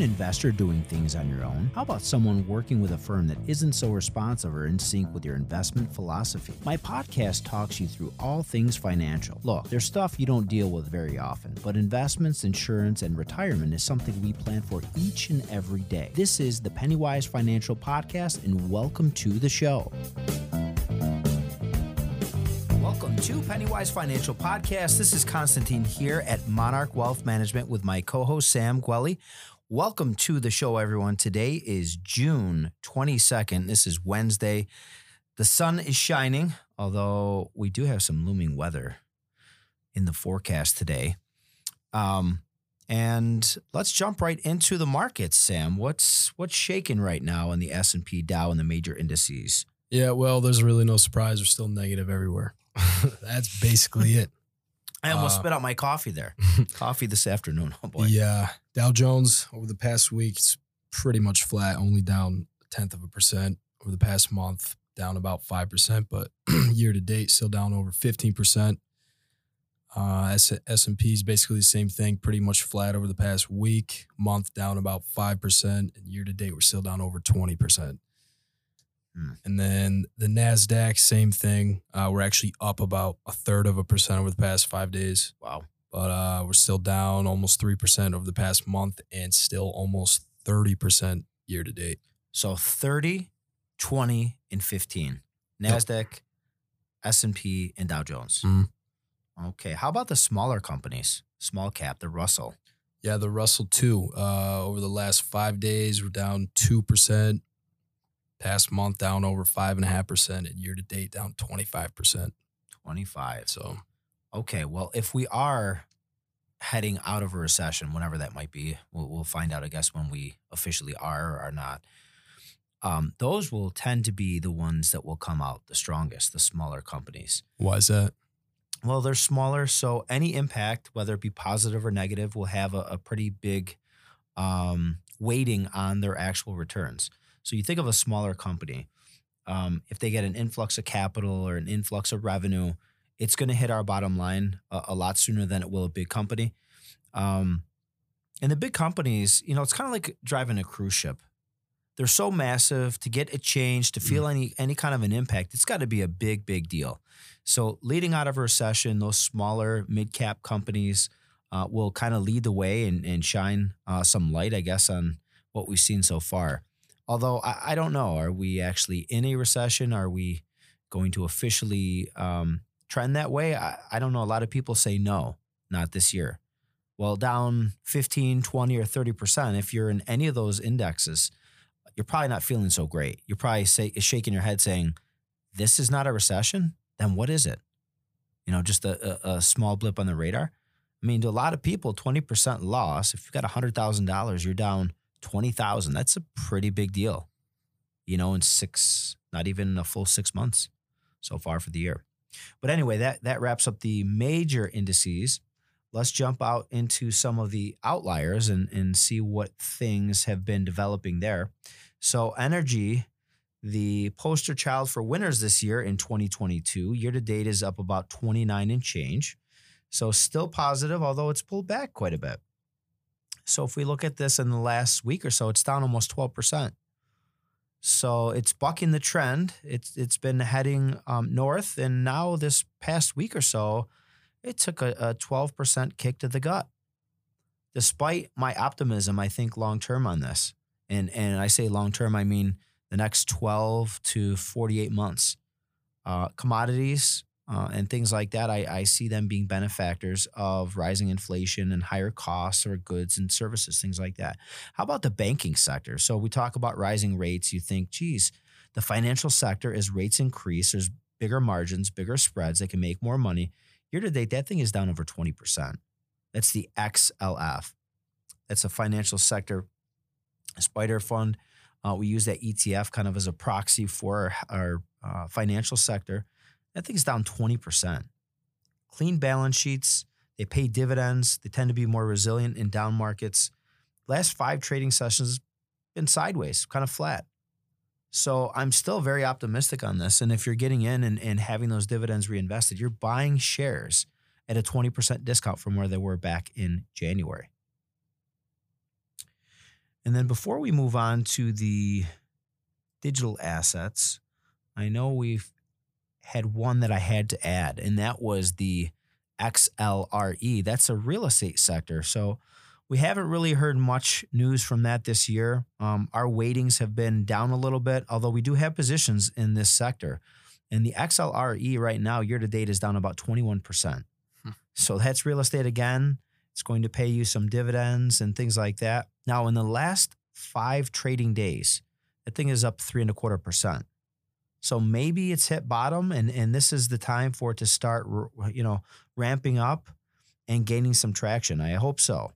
an investor doing things on your own? How about someone working with a firm that isn't so responsive or in sync with your investment philosophy? My podcast talks you through all things financial. Look, there's stuff you don't deal with very often, but investments, insurance, and retirement is something we plan for each and every day. This is the Pennywise Financial Podcast, and welcome to the show. Welcome to Pennywise Financial Podcast. This is Constantine here at Monarch Wealth Management with my co host, Sam Gueli. Welcome to the show, everyone. Today is June 22nd. This is Wednesday. The sun is shining, although we do have some looming weather in the forecast today. Um, and let's jump right into the markets, Sam. What's what's shaking right now in the S and P Dow and the major indices? Yeah, well, there's really no surprise. We're still negative everywhere. That's basically it. I almost Uh, spit out my coffee there. coffee this afternoon. Oh boy. Yeah, Dow Jones over the past week it's pretty much flat, only down a tenth of a percent. Over the past month, down about five percent, but year to date still down over fifteen percent. Uh, S and P is basically the same thing, pretty much flat over the past week. Month down about five percent, and year to date we're still down over twenty percent. Hmm. And then the Nasdaq, same thing. Uh, we're actually up about a third of a percent over the past five days Wow. but uh, we're still down almost 3% over the past month and still almost 30% year to date. So 30, 20, and 15. Yep. NASDAQ, S&P, and Dow Jones. Mhm. Okay. How about the smaller companies? Small cap, the Russell. Yeah, the Russell 2, uh, over the last five days, we're down 2%. Past month, down over 5.5%. And year to date, down 25%. 25. So, Okay. Well, if we are heading out of a recession, whenever that might be, we'll, we'll find out, I guess, when we officially are or are not. Um, those will tend to be the ones that will come out the strongest, the smaller companies. why is that? Well, they're smaller, so any impact, whether it be positive or negative, will have a, a pretty big um, weighting on their actual returns. So you think of a smaller company, um, if they get an influx of capital or an influx of revenue, it's going to hit our bottom line a, a lot sooner than it will a big company. Um, and the big companies, you know, it's kind of like driving a cruise ship. They're so massive to get a change, to feel any any kind of an impact. It's got to be a big, big deal. So, leading out of a recession, those smaller mid cap companies uh, will kind of lead the way and, and shine uh, some light, I guess, on what we've seen so far. Although I, I don't know, are we actually in a recession? Are we going to officially um, trend that way? I, I don't know. A lot of people say no, not this year. Well, down 15, 20, or 30%, if you're in any of those indexes, you're probably not feeling so great. You're probably say, shaking your head saying, this is not a recession? Then what is it? You know, just a, a, a small blip on the radar. I mean, to a lot of people, 20% loss, if you've got $100,000, you're down 20,000. That's a pretty big deal, you know, in six, not even a full six months so far for the year. But anyway, that, that wraps up the major indices. Let's jump out into some of the outliers and, and see what things have been developing there. So, energy, the poster child for winners this year in 2022, year to date is up about 29 and change. So, still positive, although it's pulled back quite a bit. So, if we look at this in the last week or so, it's down almost 12%. So, it's bucking the trend. It's It's been heading um, north. And now, this past week or so, it took a, a 12% kick to the gut. Despite my optimism, I think long term on this, and, and I say long term, I mean the next 12 to 48 months. Uh, commodities uh, and things like that, I, I see them being benefactors of rising inflation and higher costs or goods and services, things like that. How about the banking sector? So we talk about rising rates. You think, geez, the financial sector, as rates increase, there's bigger margins, bigger spreads. They can make more money. Year to date, that thing is down over 20%. That's the XLF. That's a financial sector SPDR fund. Uh, we use that ETF kind of as a proxy for our, our uh, financial sector. That thing's down 20%. Clean balance sheets. They pay dividends. They tend to be more resilient in down markets. Last five trading sessions been sideways, kind of flat. So I'm still very optimistic on this. And if you're getting in and, and having those dividends reinvested, you're buying shares at a 20% discount from where they were back in January. And then before we move on to the digital assets, I know we've had one that I had to add, and that was the XLRE. That's a real estate sector. So we haven't really heard much news from that this year. Um, our weightings have been down a little bit, although we do have positions in this sector. And the XLRE right now, year to date, is down about 21%. Hmm. So that's real estate again. It's going to pay you some dividends and things like that. Now, in the last five trading days, that thing is up three and a quarter percent. So maybe it's hit bottom, and and this is the time for it to start, you know, ramping up and gaining some traction. I hope so.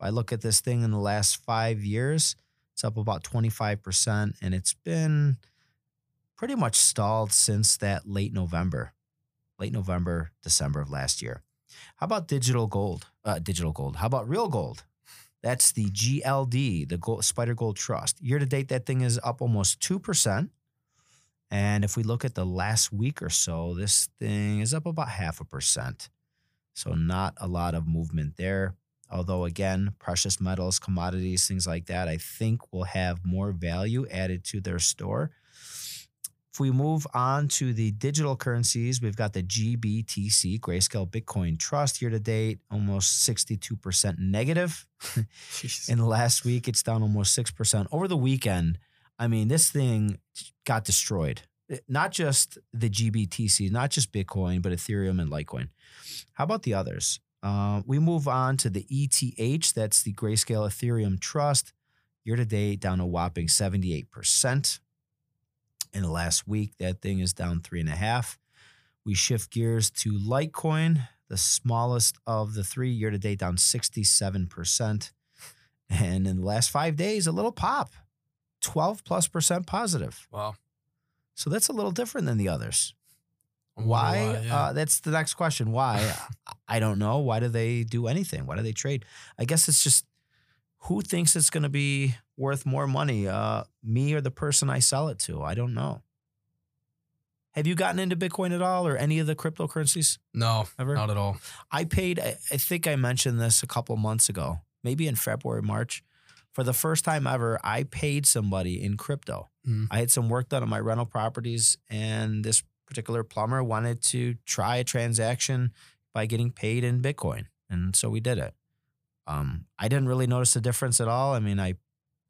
I look at this thing in the last five years, it's up about twenty five percent, and it's been pretty much stalled since that late November, late November, December of last year. How about digital gold? Uh, digital gold. How about real gold? That's the GLD, the gold, SPDR Gold Trust. Year to date, that thing is up almost 2%. And if we look at the last week or so, this thing is up about half a percent. So, not a lot of movement there. Although, again, precious metals, commodities, things like that, I think will have more value added to their store. If we move on to the digital currencies, we've got the GBTC, Grayscale Bitcoin Trust year to date, almost 62% negative. In the last week, it's down almost 6%. Over the weekend, I mean, this thing got destroyed. Not just the GBTC, not just Bitcoin, but Ethereum and Litecoin. How about the others? Uh, we move on to the ETH, that's the Grayscale Ethereum Trust. Year to date, down a whopping 78%. In the last week, that thing is down three and a half. We shift gears to Litecoin, the smallest of the three, year to date, down 67%. And in the last five days, a little pop, 12 plus percent positive. Wow. So that's a little different than the others. Wonder Why? yeah. Uh, that's the next question. Why? I don't know. Why do they do anything? Why do they trade? I guess it's just who thinks it's going to be worth more money, uh, me or the person I sell it to? I don't know. Have you gotten into Bitcoin at all or any of the cryptocurrencies no, ever? not at all. I paid, I, I think I mentioned this a couple months ago, maybe in February, March. For the first time ever, I paid somebody in crypto. Mm. I had some work done on my rental properties, and this particular plumber wanted to try a transaction by getting paid in Bitcoin. And so we did it. Um, I didn't really notice the difference at all. I mean, I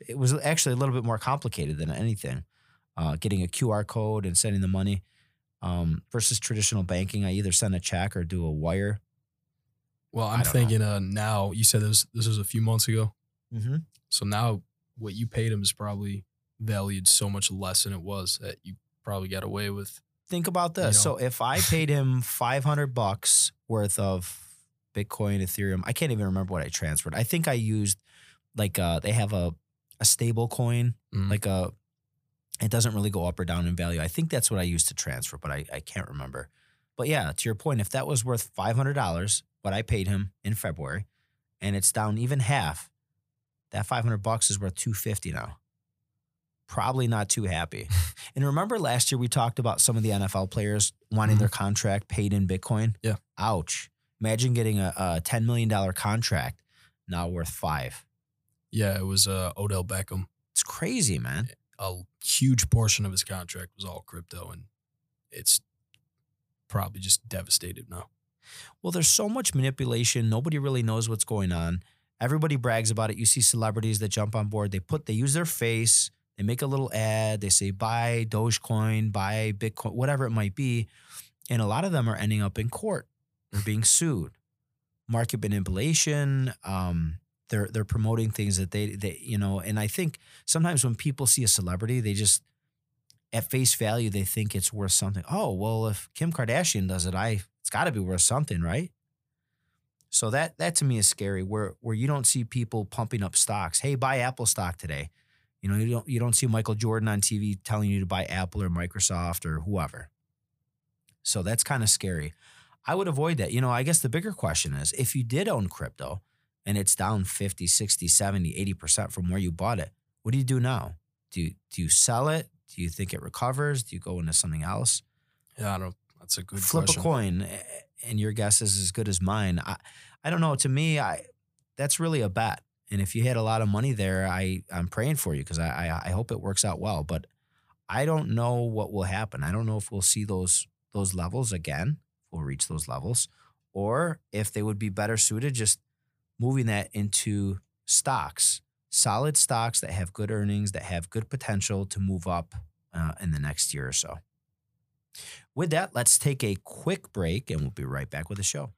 it was actually a little bit more complicated than anything. Uh, getting a QR code and sending the money um, versus traditional banking. I either send a check or do a wire. Well, I'm thinking uh, now, you said this, this was a few months ago. Mm-hmm. So now what you paid him is probably valued so much less than it was that you probably got away with. Think about this. You know? So if I paid him 500 bucks worth of Bitcoin, Ethereum, I can't even remember what I transferred. I think I used like uh they have a a stable coin, Mm. like a it doesn't really go up or down in value. I think that's what I used to transfer, but I, I can't remember. But yeah, to your point, if that was worth five hundred dollars, what I paid him in February, and it's down even half, that five hundred bucks is worth two fifty now. Probably not too happy. and remember last year we talked about some of the NFL players wanting their contract paid in Bitcoin. Yeah. Ouch! Imagine getting a, a ten million dollar contract now worth five. Yeah, it was uh, Odell Beckham. It's crazy, man. A huge portion of his contract was all crypto, and it's probably just devastated now. Well, there's so much manipulation. Nobody really knows what's going on. Everybody brags about it. You see celebrities that jump on board. They put, they use their face. They make a little ad. They say buy Dogecoin, buy Bitcoin, whatever it might be, and a lot of them are ending up in court. They're being sued. Market manipulation. Um, they're they're promoting things that they they you know. And I think sometimes when people see a celebrity, they just at face value they think it's worth something. Oh well, if Kim Kardashian does it, I it's got to be worth something, right? So that that to me is scary. Where where you don't see people pumping up stocks. Hey, buy Apple stock today. You know, you don't you don't see Michael Jordan on TV telling you to buy Apple or Microsoft or whoever. So that's kind of scary. I would avoid that. You know, I guess the bigger question is if you did own crypto and it's down 50, 60, 70, 80% from where you bought it, what do you do now? Do you, do you sell it? Do you think it recovers? Do you go into something else? Yeah, I don't. That's a good flip question. a coin eh, and your guess is as good as mine I, I don't know to me i that's really a bet And if you had a lot of money there, I I'm praying for you because I, I I hope it works out well. But I don't know what will happen. I don't know if we'll see those those levels again. We'll reach those levels, or if they would be better suited just moving that into stocks, solid stocks that have good earnings, that have good potential to move up uh, in the next year or so. With that, let's take a quick break and we'll be right back with the show.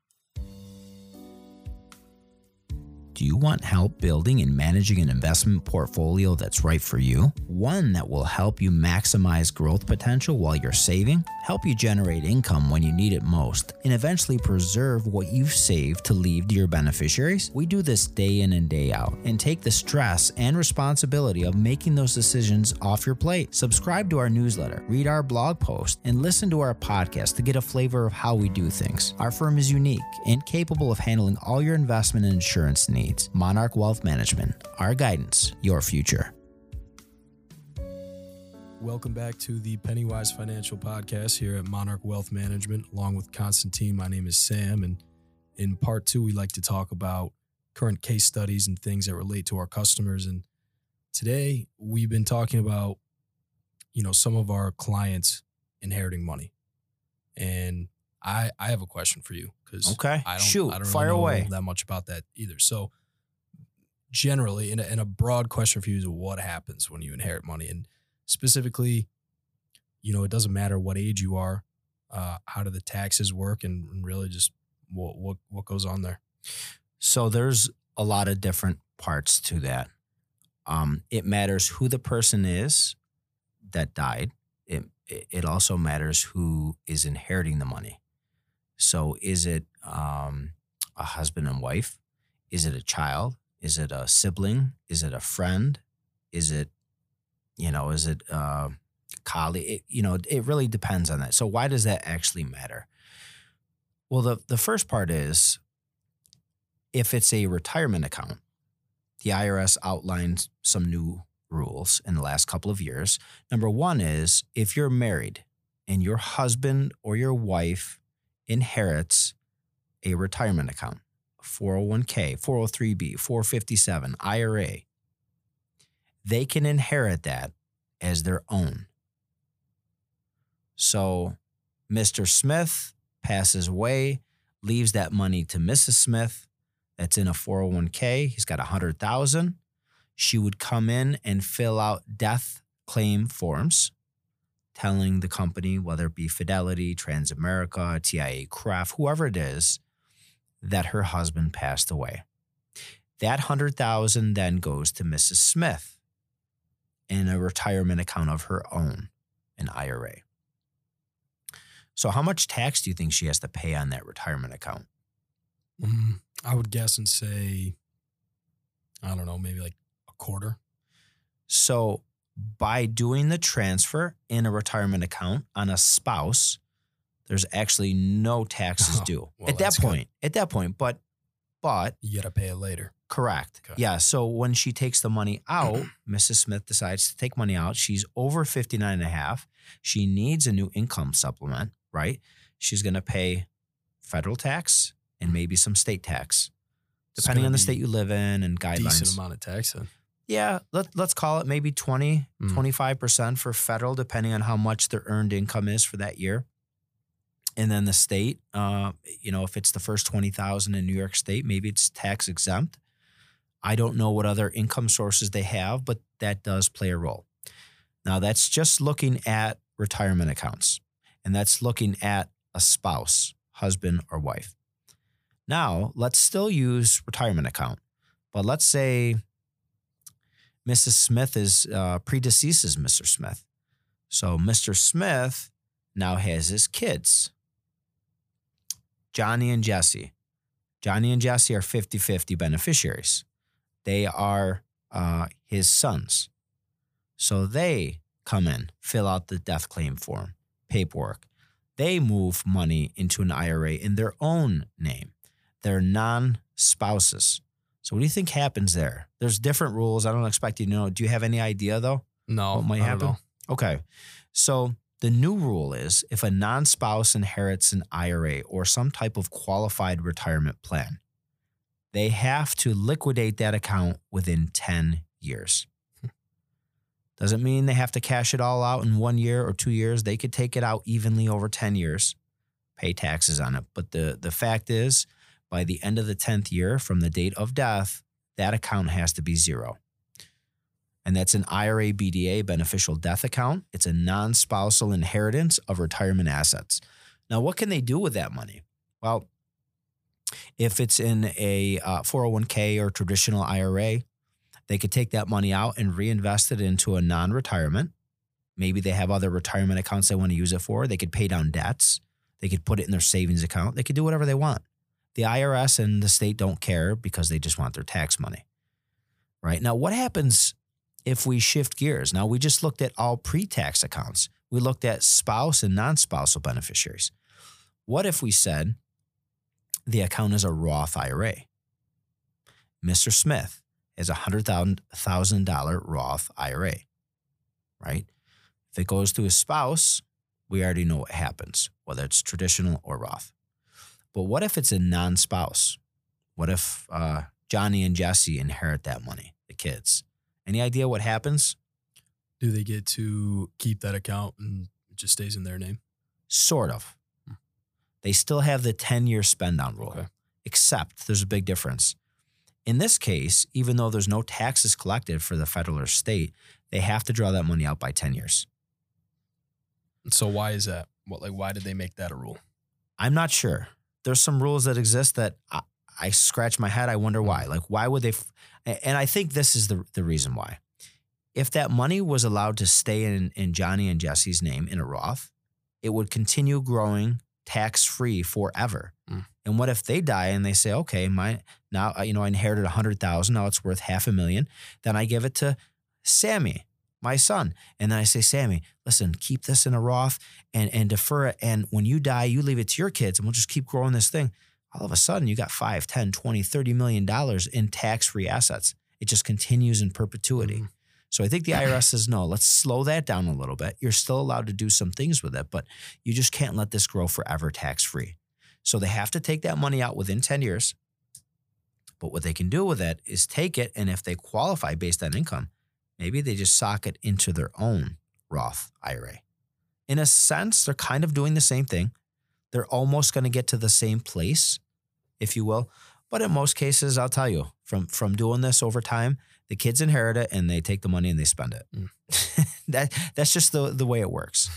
Do you want help building and managing an investment portfolio that's right for you? One that will help you maximize growth potential while you're saving, help you generate income when you need it most, and eventually preserve what you've saved to leave to your beneficiaries? We do this day in and day out and take the stress and responsibility of making those decisions off your plate. Subscribe to our newsletter, read our blog post, and listen to our podcast to get a flavor of how we do things. Our firm is unique and capable of handling all your investment and insurance needs needs. Monarch Wealth Management, our guidance, your future. Welcome back to the Pennywise Financial Podcast here at Monarch Wealth Management, along with Constantine. My name is Sam, and in part two, we like to talk about current case studies and things that relate to our customers. And today, we've been talking about, you know, some of our clients inheriting money, and I I have a question for you because okay, I don't shoot, I don't fire really know away. that much about that either. So generally, in a, a broad question for you is what happens when you inherit money, and specifically, you know, it doesn't matter what age you are. Uh, how do the taxes work, and really just what what what goes on there? So there's a lot of different parts to that. Um, it matters who the person is that died. It it also matters who is inheriting the money. So is it um, a husband and wife? Is it a child? Is it a sibling? Is it a friend? Is it, you know, is it a colleague? It, you know, it really depends on that. So why does that actually matter? Well, the, the first part is if it's a retirement account, the IRS outlined some new rules in the last couple of years. Number one is if you're married and your husband or your wife inherits a retirement account, 401k, 403b, 457, IRA, they can inherit that as their own. So Mr. Smith passes away, leaves that money to Mrs. Smith. That's in a 401k. He's got a 100,000. She would come in and fill out death claim forms telling the company, whether it be Fidelity, Transamerica, TIAA-CREF, whoever it is, that her husband passed away. That 100,000 then goes to Mrs. Smith in a retirement account of her own, an IRA. So how much tax do you think she has to pay on that retirement account? Mm, I would guess and say, I don't know, maybe like a quarter. So by doing the transfer in a retirement account on a spouse, there's actually no taxes Oh, due well, at that that's good. point. At that point, but but You got to pay it later. correct. Okay. Yeah. So when she takes the money out, Mrs. Smith decides to take money out. She's over 59 and a half. She needs a new income supplement, right? She's going to pay federal tax and maybe some state tax, depending on the state you live in and guidelines. Decent amount of tax then. Yeah, let, let's call it maybe 20, Mm. 25% for federal, depending on how much their earned income is for that year. And then the state, uh, you know, if it's the first 20,000 in New York State, maybe it's tax exempt. I don't know what other income sources they have, but that does play a role. Now, that's just looking at retirement accounts, and that's looking at a spouse, husband, or wife. Now, let's still use retirement account, but let's say Mrs. Smith is uh, predeceases Mr. Smith. So Mr. Smith now has his kids, Johnny and Jesse. Johnny and Jesse are 50 50 beneficiaries. They are uh, his sons. So they come in, fill out the death claim form, paperwork. They move money into an IRA in their own name. They're non spouses. So what do you think happens there? There's different rules. I don't expect you to know. Do you have any idea though? No, What might happen? Okay. So the new rule is if a non spouse inherits an IRA or some type of qualified retirement plan, they have to liquidate that account within 10 years. Doesn't mean they have to cash it all out in one year or two years. They could take it out evenly over 10 years, pay taxes on it. But the, the fact is, by the end of the 10th year from the date of death, that account has to be zero. And that's an IRA BDA beneficial death account. It's a non spousal inheritance of retirement assets. Now, what can they do with that money? Well, if it's in a uh, 401k or traditional IRA, they could take that money out and reinvest it into a non retirement. Maybe they have other retirement accounts they want to use it for. They could pay down debts. They could put it in their savings account. They could do whatever they want. The IRS and the state don't care because they just want their tax money. Right now, what happens if we shift gears? Now, we just looked at all pre tax accounts, we looked at spouse and non spousal beneficiaries. What if we said the account is a Roth IRA? Mr. Smith is a $100,000 Roth IRA, right? If it goes to his spouse, we already know what happens, whether it's traditional or Roth. But what if it's a non spouse? What if uh, Johnny and Jesse inherit that money, the kids? Any idea what happens? Do they get to keep that account and it just stays in their name? Sort of. Hmm. They still have the 10 year spend down rule, Okay. except there's a big difference. In this case, even though there's no taxes collected for the federal or state, they have to draw that money out by 10 years. So why is that? What like why did they make that a rule? I'm not sure. There's some rules that exist that I, I scratch my head. I wonder why. Hmm. Like, why would they? F- and I think this is the the reason why. If that money was allowed to stay in in Johnny and Jesse's name in a Roth, it would continue growing tax free forever. Mm. And what if they die and they say, okay, my now uh, you know I inherited a hundred thousand, now it's worth half a million. Then I give it to Sammy, my son, and then I say, Sammy, listen, keep this in a Roth and and defer it. And when you die, you leave it to your kids, and we'll just keep growing this thing. All of a sudden, you got 5, 10, 20, 30 million dollars in tax-free assets. It just continues in perpetuity. Mhm. So I think the IRS says, no, let's slow that down a little bit. You're still allowed to do some things with it, but you just can't let this grow forever tax-free. So they have to take that money out within 10 years. But what they can do with it is take it, and if they qualify based on income, maybe they just sock it into their own Roth IRA. In a sense, they're kind of doing the same thing. They're almost going to get to the same place, if you will. But in most cases, I'll tell you, from from doing this over time, the kids inherit it and they take the money and they spend it. Mm. that that's just the the way it works.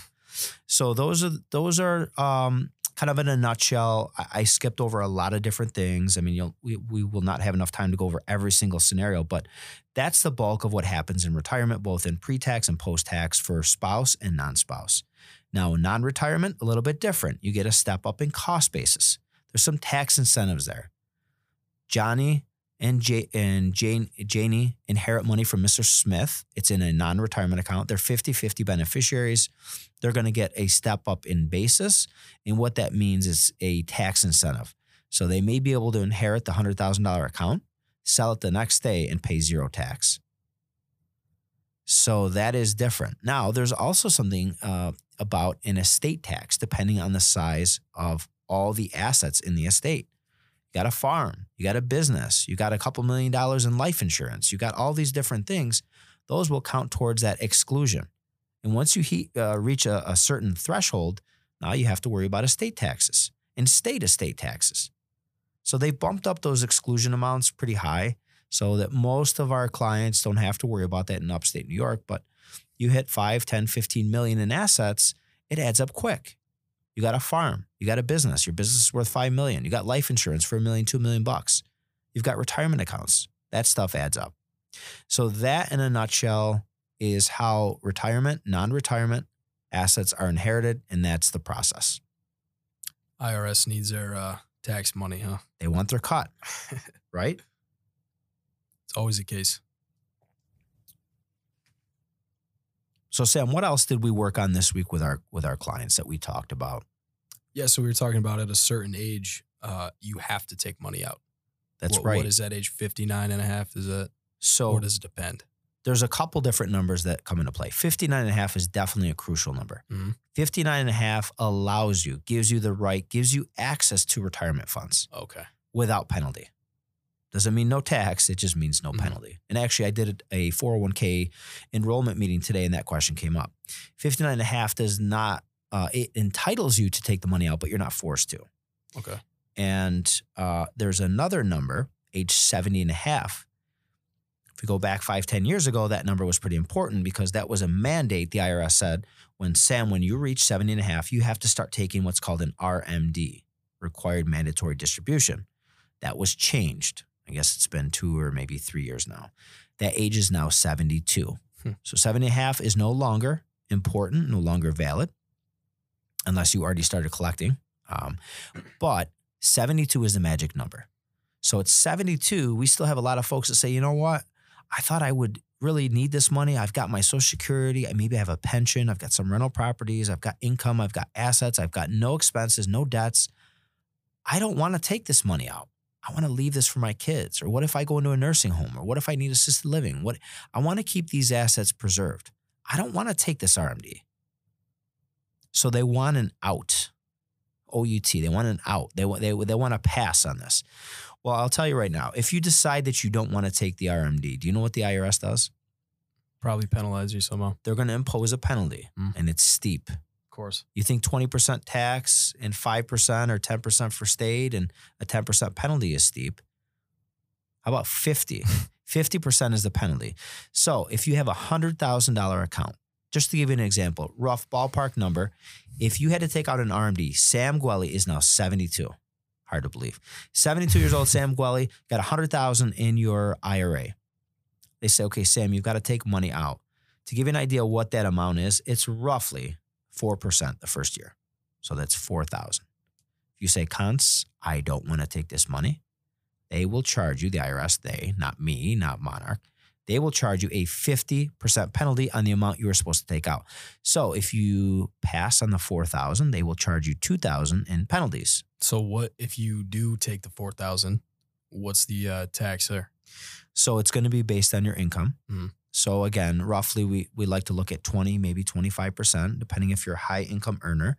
So those are those are um, kind of in a nutshell. I, I skipped over a lot of different things. I mean, you'll, we we will not have enough time to go over every single scenario, but that's the bulk of what happens in retirement, both in pre-tax and post-tax for spouse and non-spouse. Now, non-retirement, a little bit different. You get a step up in cost basis. There's some tax incentives there. Johnny and J- and Jane Janie inherit money from Mr. Smith. It's in a non-retirement account. They're 50-50 beneficiaries. They're going to get a step up in basis. And what that means is a tax incentive. So they may be able to inherit the $100,000 account, sell it the next day, and pay zero tax. So that is different. Now, there's also something uh, about an estate tax, depending on the size of all the assets in the estate. You got a farm, you got a business, you got a couple million dollars in life insurance, you got all these different things. Those will count towards that exclusion. And once you he, uh, reach a, a certain threshold, now you have to worry about estate taxes and state estate taxes. So they bumped up those exclusion amounts pretty high so that most of our clients don't have to worry about that in upstate New York. But you hit 5, 10, 15 million in assets, it adds up quick. You got a farm, you got a business, your business is worth 5 million, you got life insurance for a million, two million bucks. You've got retirement accounts. That stuff adds up. So that in a nutshell is how retirement, non-retirement assets are inherited and that's the process. IRS needs their uh, tax money, huh? They want their cut, right? It's always the case. So Sam, what else did we work on this week with our with our clients that we talked about? Yeah, so we were talking about at a certain age, uh, you have to take money out. That's What- right. What is that age? 59 and a half? Is that, so or does it depend? there's a couple different numbers that come into play. 59 and a half is definitely a crucial number. Mhm. 59 and a half allows you, gives you the right, gives you access to retirement funds Okay. without penalty. Doesn't mean no tax. It just means no Mhm. penalty. And actually, I did a 401k enrollment meeting today, and that question came up. 59 and a half does not, uh, it entitles you to take the money out, but you're not forced to. Okay. And uh, there's another number, age 70 and a half. If we go back five, 10 years ago, that number was pretty important because that was a mandate. The IRS said, when Sam, when you reach 70 and a half, you have to start taking what's called an RMD, required mandatory distribution. That was changed. I guess it's been two or maybe three years now. That age is now 72. Hmm. So 70 and a half is no longer important, no longer valid, unless you already started collecting. Um, but 72 is the magic number. So at 72, we still have a lot of folks that say, you know what? I thought I would really need this money. I've got my social security. I maybe have a pension. I've got some rental properties. I've got income. I've got assets. I've got no expenses, no debts. I don't want to take this money out. I want to leave this for my kids. Or what if I go into a nursing home? Or what if I need assisted living? What I want to keep these assets preserved. I don't want to take this RMD. So they want an out. OUT. They want an out. They want they, they want to pass on this. Well, I'll tell you right now. If you decide that you don't want to take the RMD, do you know what the IRS does? Probably penalize you somehow. They're going to impose a penalty, Mm. and it's steep. Course. You think 20% tax and 5% or 10% for state and a 10% penalty is steep. How about 50? 50% is the penalty. So if you have a $100,000 account, just to give you an example, rough ballpark number, if you had to take out an RMD, Sam Gueli is now 72. Hard to believe. 72 years old, Sam Gueli, got 100,000 in your IRA. They say, okay, Sam, you've got to take money out. To give you an idea what that amount is, it's roughly 4% the first year. So that's 4,000. If you say, Cons, I don't want to take this money, they will charge you, the IRS, they, not me, not Monarch, they will charge you a 50% penalty on the amount you were supposed to take out. So if you pass on the 4,000, they will charge you 2,000 in penalties. So what if you do take the four thousand? What's the uh, tax there? So it's going to be based on your income. Mhm. So again, roughly we we like to look at 20, maybe 25%, depending if you're a high income earner.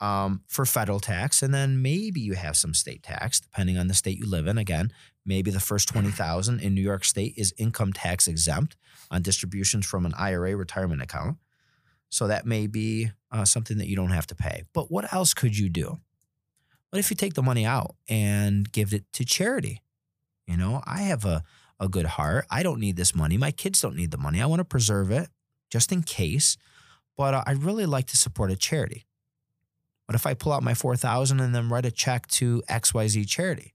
Um, for federal tax, and then maybe you have some state tax, depending on the state you live in. Again, maybe the first twenty thousand in New York State is income tax exempt on distributions from an IRA retirement account. So that may be uh, something that you don't have to pay. But what else could you do? What if you take the money out and give it to charity? You know, I have a a good heart. I don't need this money. My kids don't need the money. I want to preserve it just in case. But uh, I really like to support a charity. What if I pull out my 4000 and then write a check to XYZ charity?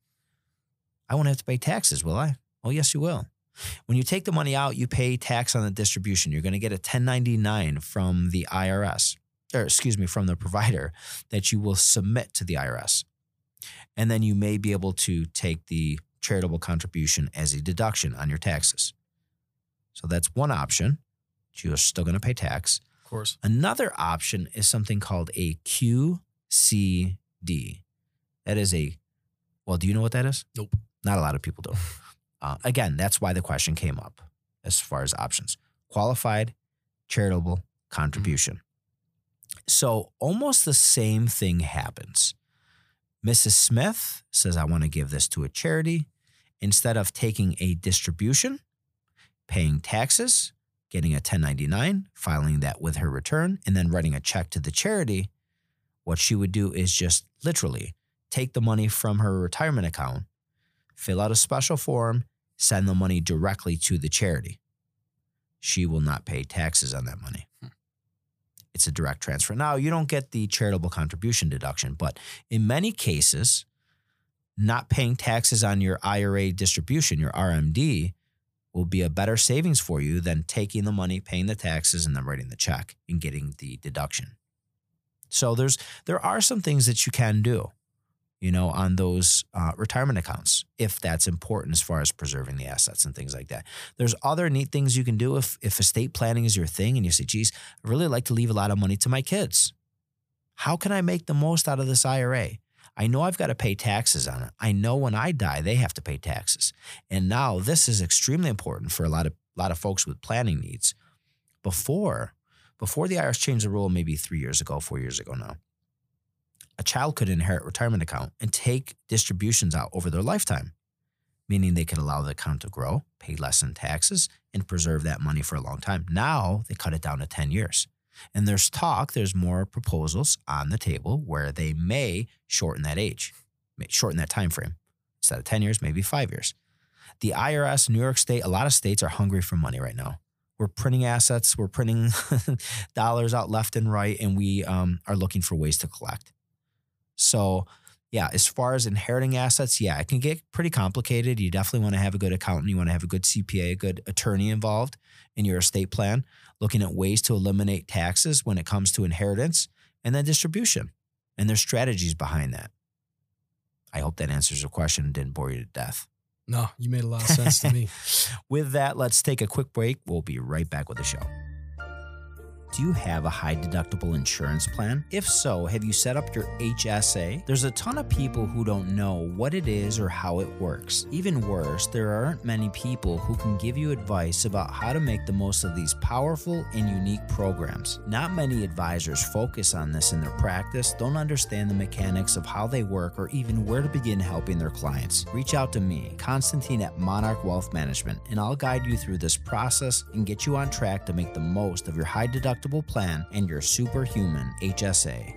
I won't have to pay taxes, will I? Oh, yes, you will. When you take the money out, you pay tax on the distribution. You're going to get a 1099 from the IRS, or excuse me, from the provider that you will submit to the IRS. And then you may be able to take the charitable contribution as a deduction on your taxes. So that's one option. You're still going to pay tax. Of course. Another option is something called a QCD. That is a, well, do you know what that is? Nope. Not a lot of people do. Uh, again, that's why the question came up as far as options qualified charitable contribution. So almost the same thing happens. Mrs. Smith says, I want to give this to a charity. Instead of taking a distribution, paying taxes, getting a 1099, filing that with her return, and then writing a check to the charity, what she would do is just literally take the money from her retirement account, fill out a special form, send the money directly to the charity. She will not pay taxes on that money. Hmm. It's a direct transfer. Now, you don't get the charitable contribution deduction, but in many cases, not paying taxes on your IRA distribution, your RMD, will be a better savings for you than taking the money, paying the taxes, and then writing the check and getting the deduction. So there's there are some things that you can do, you know, on those uh, retirement accounts if that's important as far as preserving the assets and things like that. There's other neat things you can do if if estate planning is your thing and you say, "Geez, I really like to leave a lot of money to my kids. How can I make the most out of this IRA?" I know I've got to pay taxes on it. I know when I die, they have to pay taxes. And now this is extremely important for a lot of lot of folks with planning needs. Before, before the IRS changed the rule, maybe three years ago, four years ago now, a child could inherit retirement account and take distributions out over their lifetime. meaning they could allow the account to grow, pay less in taxes, and preserve that money for a long time. Now they cut it down to 10 years. And there's talk, there's more proposals on the table where they may shorten that age, shorten that time frame. Instead of 10 years, maybe five years. The IRS, New York State, a lot of states are hungry for money right now. We're printing assets, we're printing dollars out left and right, and we um, are looking for ways to collect. So, yeah, as far as inheriting assets, yeah, it can get pretty complicated. You definitely want to have a good accountant, you want to have a good CPA, a good attorney involved in your estate plan, looking at ways to eliminate taxes when it comes to inheritance and then distribution. And there's strategies behind that. I hope that answers your question and didn't bore you to death. No, you made a lot of sense to me. with that, let's take a quick break. We'll be right back with the show. Do you have a high deductible insurance plan? If so, have you set up your HSA? There's a ton of people who don't know what it is or how it works. Even worse, there aren't many people who can give you advice about how to make the most of these powerful and unique programs. Not many advisors focus on this in their practice, don't understand the mechanics of how they work, or even where to begin helping their clients. Reach out to me, Constantine at Monarch Wealth Management, and I'll guide you through this process and get you on track to make the most of your high deductible deductible plan and your superhuman HSA.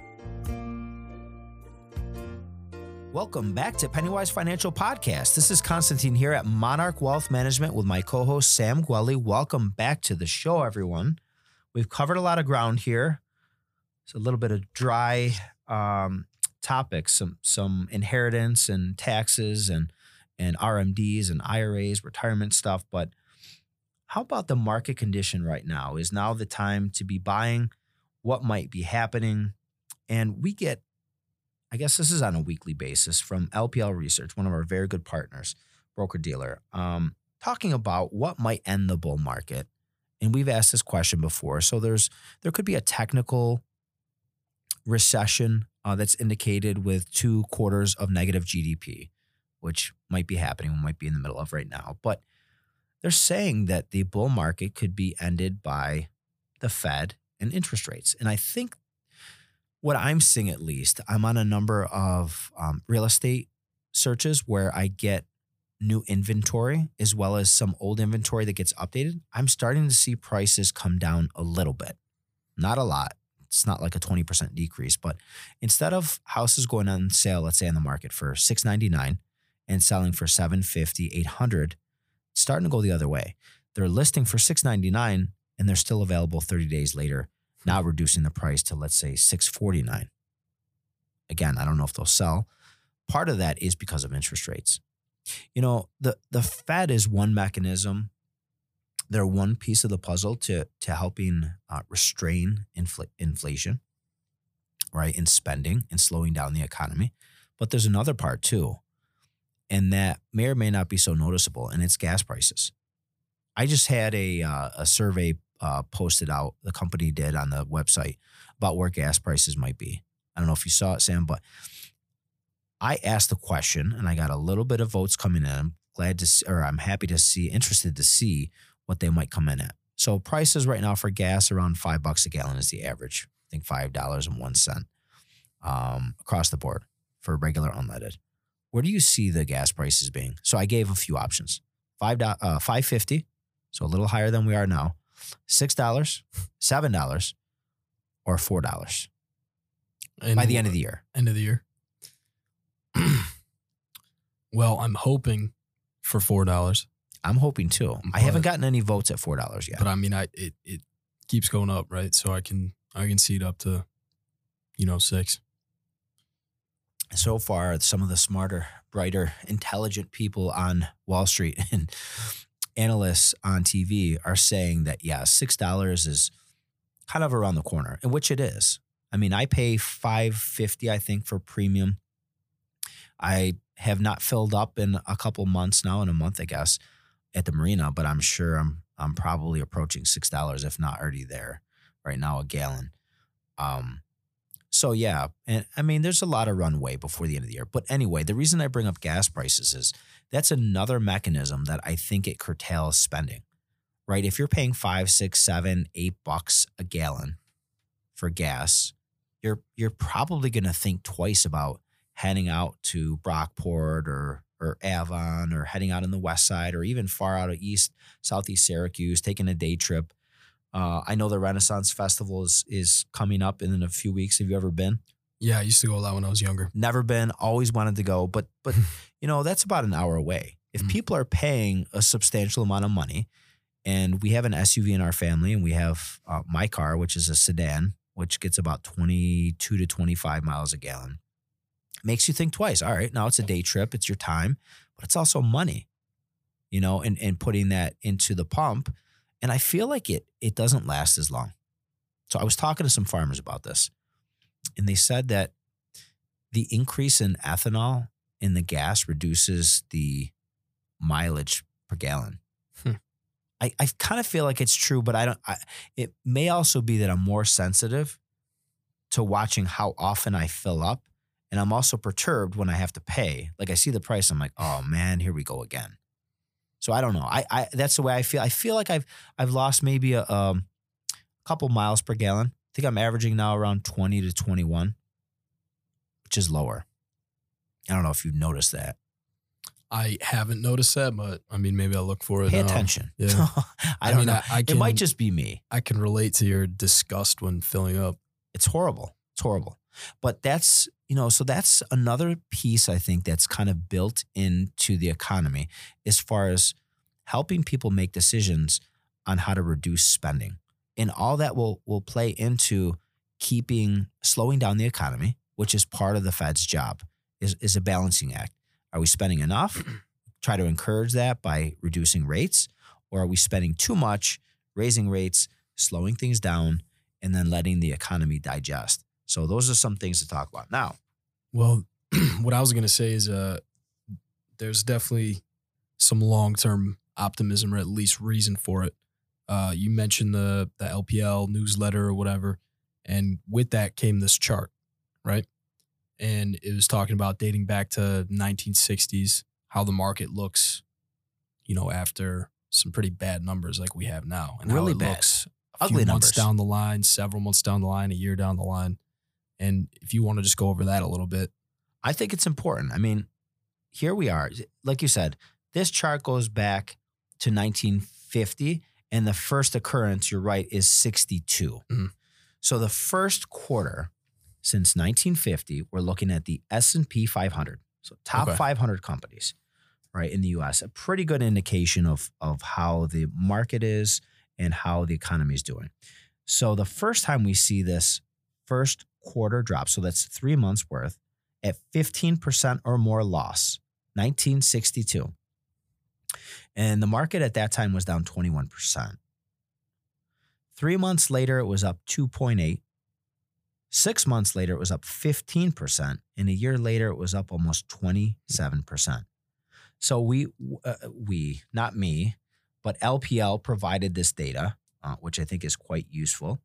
Welcome back to Pennywise Financial Podcast. This is Constantine here at Monarch Wealth Management with my co host Sam Gueli. Welcome back to the show, everyone. We've covered a lot of ground here. It's a little bit of dry um, topics, some some inheritance and taxes and and RMDs and IRAs, retirement stuff, but how about the market condition right now? Is now the time to be buying? What might be happening? And we get, I guess this is on a weekly basis from LPL Research, one of our very good partners, broker dealer, um, talking about what might end the bull market. And we've asked this question before. So there's there could be a technical recession uh, that's indicated with two quarters of negative GDP, which might be happening, might be in the middle of right now. But they're saying that the bull market could be ended by the Fed and interest rates. And I think what I'm seeing, at least, I'm on a number of um, real estate searches where I get new inventory as well as some old inventory that gets updated. I'm starting to see prices come down a little bit, not a lot. It's not like a 20% decrease, but instead of houses going on sale, let's say on the market for 699 and selling for 750, 800, starting to go the other way. They're listing for 699 and they're still available 30 days later, now reducing the price to let's say 649. Again, I don't know if they'll sell. Part of that is because of interest rates. You know, the the Fed is one mechanism. They're one piece of the puzzle to to helping uh, restrain infl- inflation, right, in spending and slowing down the economy. But there's another part too and that may or may not be so noticeable, and it's gas prices. I just had a uh, a survey uh, posted out. The company did on the website about where gas prices might be. I don't know if you saw it, Sam, but I asked the question, and I got a little bit of votes coming in. I'm glad to, see, or I'm happy to see, interested to see what they might come in at. So prices right now for gas around five bucks a gallon is the average. I think five dollars and one cent um, across the board for regular unleaded where do you see the gas prices being? So I gave a few options. Five uh, five fifty, so a little higher than we are now. Six dollars, seven dollars, or four dollars by the end of the year. End of the year. well, I'm hoping for four dollars. I'm hoping too. But, I haven't gotten any votes at four dollars yet. But I mean, I it it keeps going up, right? So I can I can see it up to, you know, six so far some of the smarter, brighter, intelligent people on Wall Street and analysts on TV are saying that yeah, six dollars is kind of around the corner, and which it is. I mean, I pay five fifty, I think, for premium. I have not filled up in a couple months now, in a month, I guess, at the marina, but I'm sure I'm I'm probably approaching six dollars, if not already there right now, a gallon. Um, so yeah, and I mean, there's a lot of runway before the end of the year. But anyway, the reason I bring up gas prices is that's another mechanism that I think it curtails spending. Right? If you're paying five, six, seven, eight bucks a gallon for gas, you're you're probably going to think twice about heading out to Brockport or or Avon or heading out on the west side or even far out of east, southeast Syracuse, taking a day trip. Uh, I know the Renaissance Festival is is coming up in a few weeks. Have you ever been? Yeah, I used to go a lot when I was younger. Never been. Always wanted to go, but but you know that's about an hour away. If Mhm. people are paying a substantial amount of money, and we have an SUV in our family, and we have uh, my car, which is a sedan, which gets about twenty two to twenty five miles a gallon, makes you think twice. All right, now it's a day trip. It's your time, but it's also money. You know, and and putting that into the pump, and I feel like it it doesn't last as long. So I was talking to some farmers about this, and they said that the increase in ethanol in the gas reduces the mileage per gallon. Hmm. I, I kind of feel like it's true, but I don't. I, it may also be that I'm more sensitive to watching how often I fill up, and I'm also perturbed when I have to pay. Like I see the price, I'm like, oh man, here we go again. So I don't know. I, I that's the way I feel. I feel like I've I've lost maybe a um, couple miles per gallon. I think I'm averaging now around 20 to 21, which is lower. I don't know if you've noticed that. I haven't noticed that, but I mean, maybe I'll look for it. Pay now. attention. yeah. I, don't mean, know. I, I it might just be me. I can relate to your disgust when filling up. It's horrible. It's horrible. But that's, you know, so that's another piece I think that's kind of built into the economy as far as helping people make decisions on how to reduce spending. And all that will will play into keeping slowing down the economy, which is part of the Fed's job, is, is a balancing act. Are we spending enough? Try to encourage that by reducing rates, or are we spending too much, raising rates, slowing things down, and then letting the economy digest? So those are some things to talk about. Now, Well, what I was going to say is uh, there's definitely some long term optimism or at least reason for it. Uh, you mentioned the the LPL newsletter or whatever, and with that came this chart, right? And it was talking about dating back to 1960s, how the market looks, you know, after some pretty bad numbers like we have now, and Really how it bad. looks a Ugly few months numbers. down the line, several months down the line, a year down the line. And if you want to just go over that a little bit, I think it's important. I mean, here we are. Like you said, this chart goes back to 1950, and the first occurrence, you're right, is 62. Mhm. So the first quarter since 1950, we're looking at the S&P 500. So top Okay. 500 companies, right, in the US. A pretty good indication of, of how the market is and how the economy is doing. So the first time we see this first quarter drop, so that's three months worth, at 15% or more loss, 1962. And the market at that time was down 21%. Three months later, it was up 2.8. Six months later, it was up 15%. And a year later, it was up almost 27%. So we, uh, we, not me, but LPL provided this data, uh, which I think is quite useful.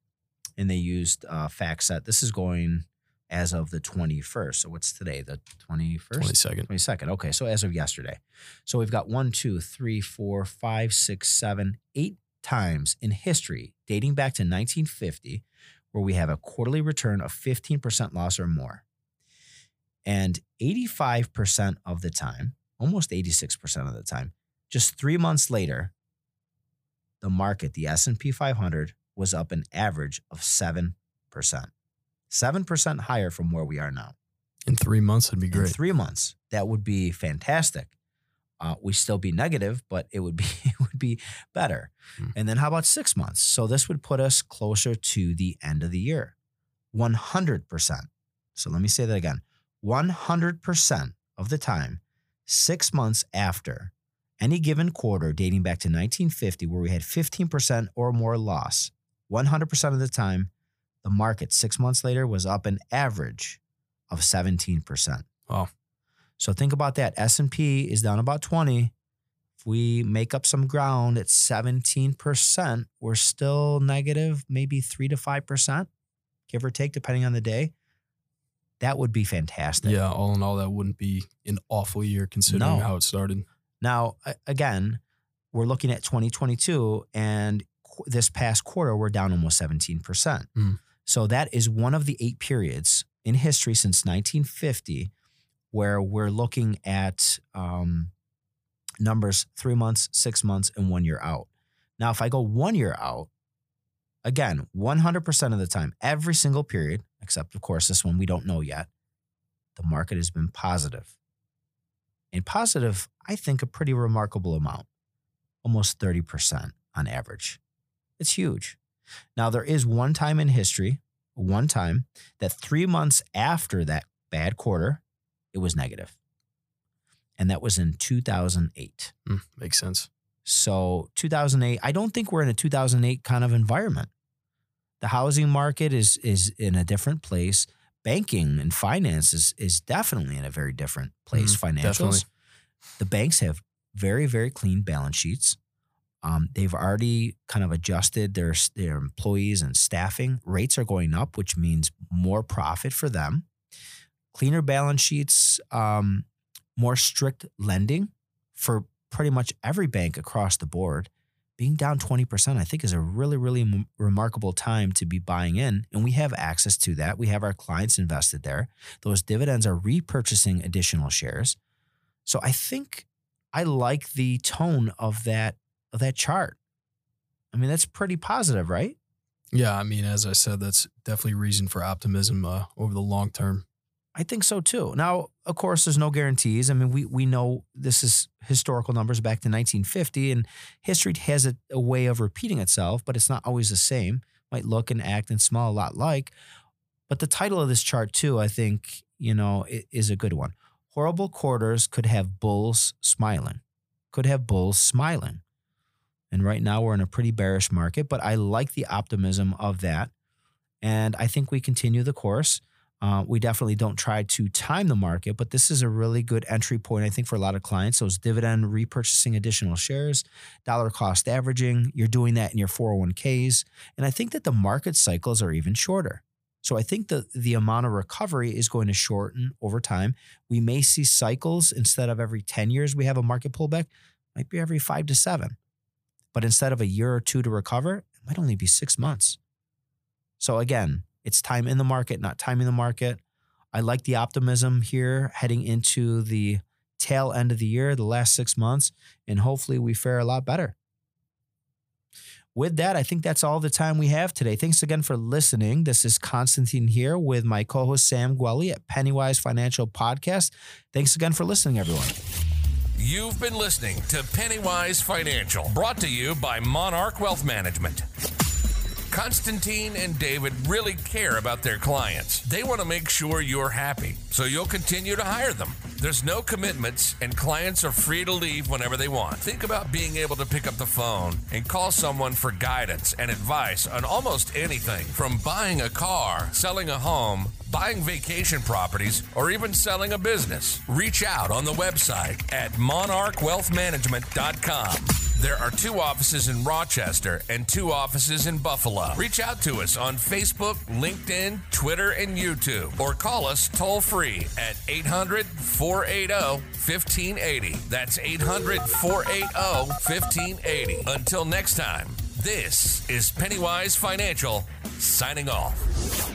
And they used uh, FactSet. This is going as of the 21st. So what's today? The 21st? 22nd. 22nd. Okay. So as of yesterday. So we've got one, two, three, four, five, six, seven, eight times in history dating back to 1950 where we have a quarterly return of 15% loss or more. And 85% of the time, almost 86% of the time, just 3 months later, the market, the S&P 500 was up an average of 7%. 7% higher from where we are now In three months, it'd be in great. three months, that would be fantastic. Uh, we still be negative, but it would be it would be better. Hmm. And then how about six months? So this would put us closer to the end of the year, one hundred percent. So let me say that again: one hundred percent of the time, six months after any given quarter dating back to 1950, where we had fifteen percent or more loss, one hundred percent of the time, the market six months later was up an average of 17%. Wow. So think about that. S&P is down about 20. If we make up some ground at 17%, we're still negative maybe 3 to 5%, give or take depending on the day. That would be fantastic. Yeah, all in all, that wouldn't be an awful year considering No. how it started. Now, again, we're looking at 2022 and this past quarter we're down almost 17%. Mm. So that is one of the eight periods in history since 1950 where we're looking at um, numbers three months, six months, and one year out. Now, if I go one year out, again, 100% of the time, every single period, except of course this one we don't know yet, the market has been positive. And positive, I think, a pretty remarkable amount, almost 30% on average. It's huge. Now, there is one time in history, one time, that three months after that bad quarter, it was negative. And that was in 2008. Mm, makes sense. So 2008, I don't think we're in a 2008 kind of environment. The housing market is is in a different place. Banking and finance is, is definitely in a very different place. Mm, Financials. definitely. The banks have very, very clean balance sheets. Um, they've already kind of adjusted their their employees and staffing. Rates are going up, which means more profit for them. Cleaner balance sheets, um, more strict lending for pretty much every bank across the board. Being down 20%, I think, is a really, really m- remarkable time to be buying in. And we have access to that. We have our clients invested there. Those dividends are repurchasing additional shares. So I think I like the tone of that of that chart. I mean, that's pretty positive, right? Yeah, I mean, as I said, that's definitely reason for optimism uh, over the long term. I think so too. Now, of course, there's no guarantees. I mean, we we know this is historical numbers back to 1950, and history has a, a way of repeating itself, but it's not always the same. Might look and act and smell a lot like. But the title of this chart too, I think, you know, is a good one. Horrible quarters could have bulls smiling. Could have bulls smiling. And right now we're in a pretty bearish market, but I like the optimism of that. And I think we continue the course. Uh, we definitely don't try to time the market, but this is a really good entry point, I think, for a lot of clients. Those dividend repurchasing additional shares, dollar cost averaging, you're doing that in your 401ks. And I think that the market cycles are even shorter. So I think the, the amount of recovery is going to shorten over time. We may see cycles instead of every 10 years we have a market pullback, might be every five to seven. But instead of a year or two to recover, it might only be six months. So again, it's time in the market, not timing the market. I like the optimism here heading into the tail end of the year, the last six months, and hopefully we fare a lot better. With that, I think that's all the time we have today. Thanks again for listening. This is Constantine here with my co host Sam Gueli at Pennywise Financial Podcast. Thanks again for listening, everyone. You've been listening to Pennywise Financial, brought to you by Monarch Wealth Management. Constantine and David really care about their clients. They want to make sure you're happy, so you'll continue to hire them. There's no commitments, and clients are free to leave whenever they want. Think about being able to pick up the phone and call someone for guidance and advice on almost anything from buying a car, selling a home, buying vacation properties, or even selling a business. Reach out on the website at monarchwealthmanagement.com. There are two offices in Rochester and two offices in Buffalo. Reach out to us on Facebook, LinkedIn, Twitter, and YouTube, or call us toll free at 800 480 1580. That's 800 480 1580. Until next time, this is Pennywise Financial signing off.